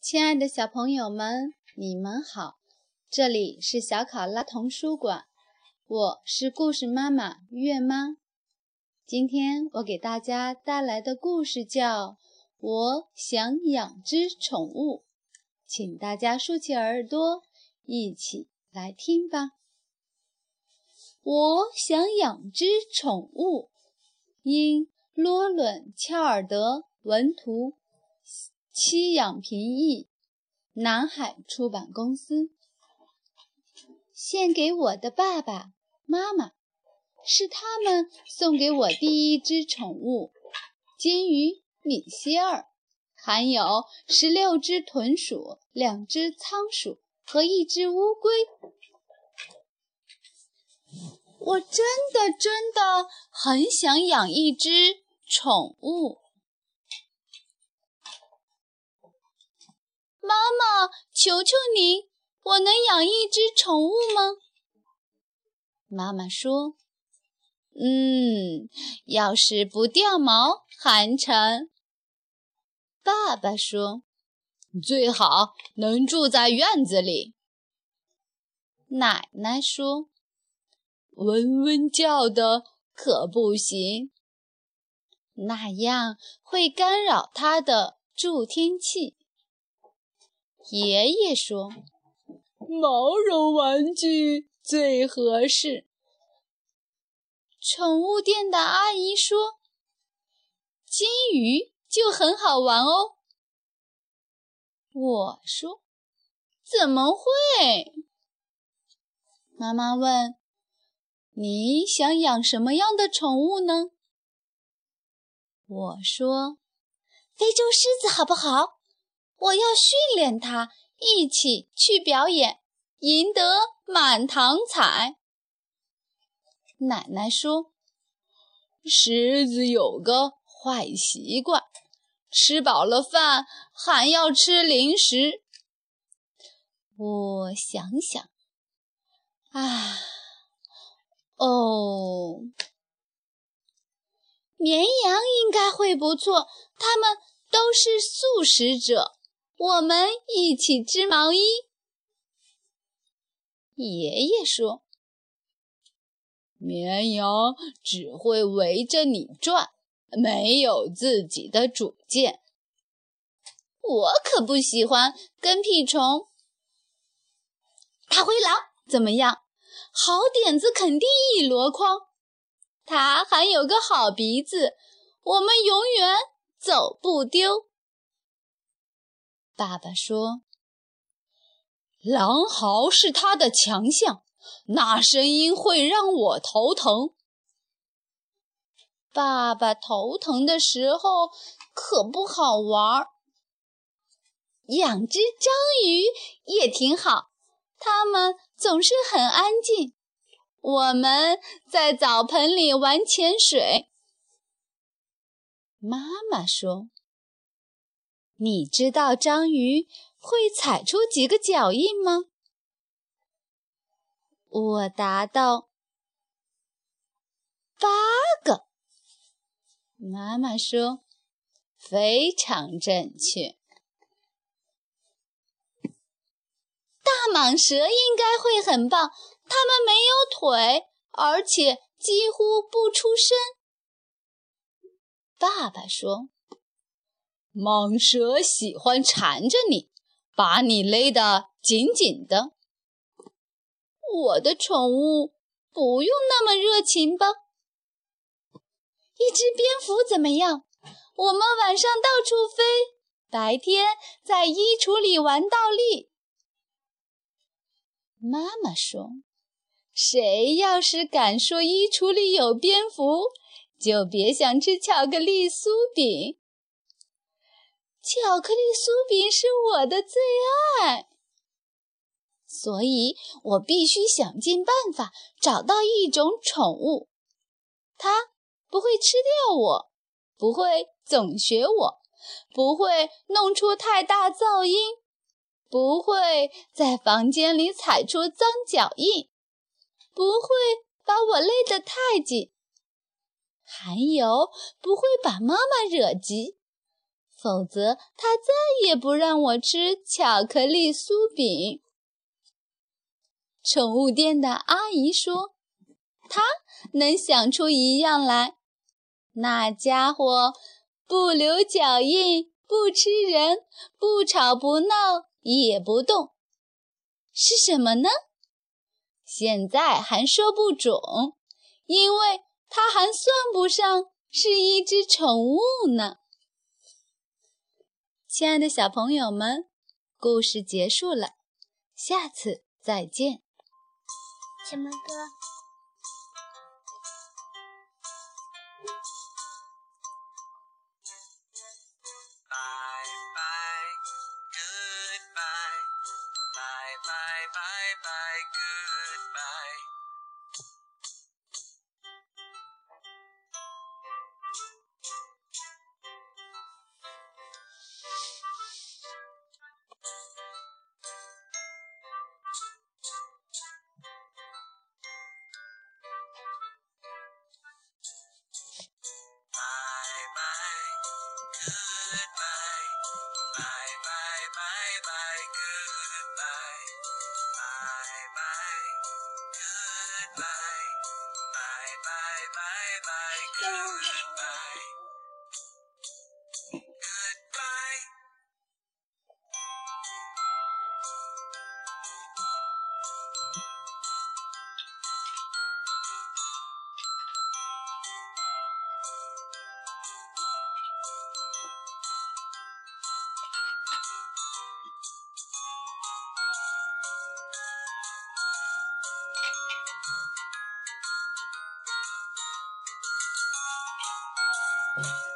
亲爱的小朋友们，你们好，这里是小考拉童书馆，我是故事妈妈月妈。今天我给大家带来的故事叫《我想养只宠物》，请大家竖起耳朵，一起来听吧。我想养只宠物，因罗伦·乔尔德文图，七养平译，南海出版公司。献给我的爸爸妈妈。是他们送给我第一只宠物金鱼米歇尔，含有十六只豚鼠、两只仓鼠和一只乌龟。我真的真的很想养一只宠物。妈妈，求求您，我能养一只宠物吗？妈妈说。嗯，要是不掉毛还成。爸爸说：“最好能住在院子里。”奶奶说：“嗡嗡叫的可不行，那样会干扰它的助听器。”爷爷说：“毛绒玩具最合适。”宠物店的阿姨说：“金鱼就很好玩哦。”我说：“怎么会？”妈妈问：“你想养什么样的宠物呢？”我说：“非洲狮子好不好？我要训练它，一起去表演，赢得满堂彩。”奶奶说：“狮子有个坏习惯，吃饱了饭还要吃零食。”我想想，啊，哦，绵羊应该会不错，它们都是素食者。我们一起织毛衣。爷爷说。绵羊只会围着你转，没有自己的主见。我可不喜欢跟屁虫。大灰狼怎么样？好点子肯定一箩筐。它还有个好鼻子，我们永远走不丢。爸爸说：“狼嚎是他的强项。”那声音会让我头疼。爸爸头疼的时候可不好玩儿。养只章鱼也挺好，它们总是很安静。我们在澡盆里玩潜水。妈妈说：“你知道章鱼会踩出几个脚印吗？”我答道：“八个。”妈妈说：“非常正确。”大蟒蛇应该会很棒，它们没有腿，而且几乎不出声。爸爸说：“蟒蛇喜欢缠着你，把你勒得紧紧的。”我的宠物不用那么热情吧？一只蝙蝠怎么样？我们晚上到处飞，白天在衣橱里玩倒立。妈妈说：“谁要是敢说衣橱里有蝙蝠，就别想吃巧克力酥饼。巧克力酥饼是我的最爱。”所以我必须想尽办法找到一种宠物，它不会吃掉我，不会总学我，不会弄出太大噪音，不会在房间里踩出脏脚印，不会把我勒得太紧，还有不会把妈妈惹急。否则，她再也不让我吃巧克力酥饼。宠物店的阿姨说：“她能想出一样来，那家伙不留脚印，不吃人，不吵不闹，也不动，是什么呢？现在还说不准，因为它还算不上是一只宠物呢。”亲爱的小朋友们，故事结束了，下次再见。什么歌？Thank you. Bye. you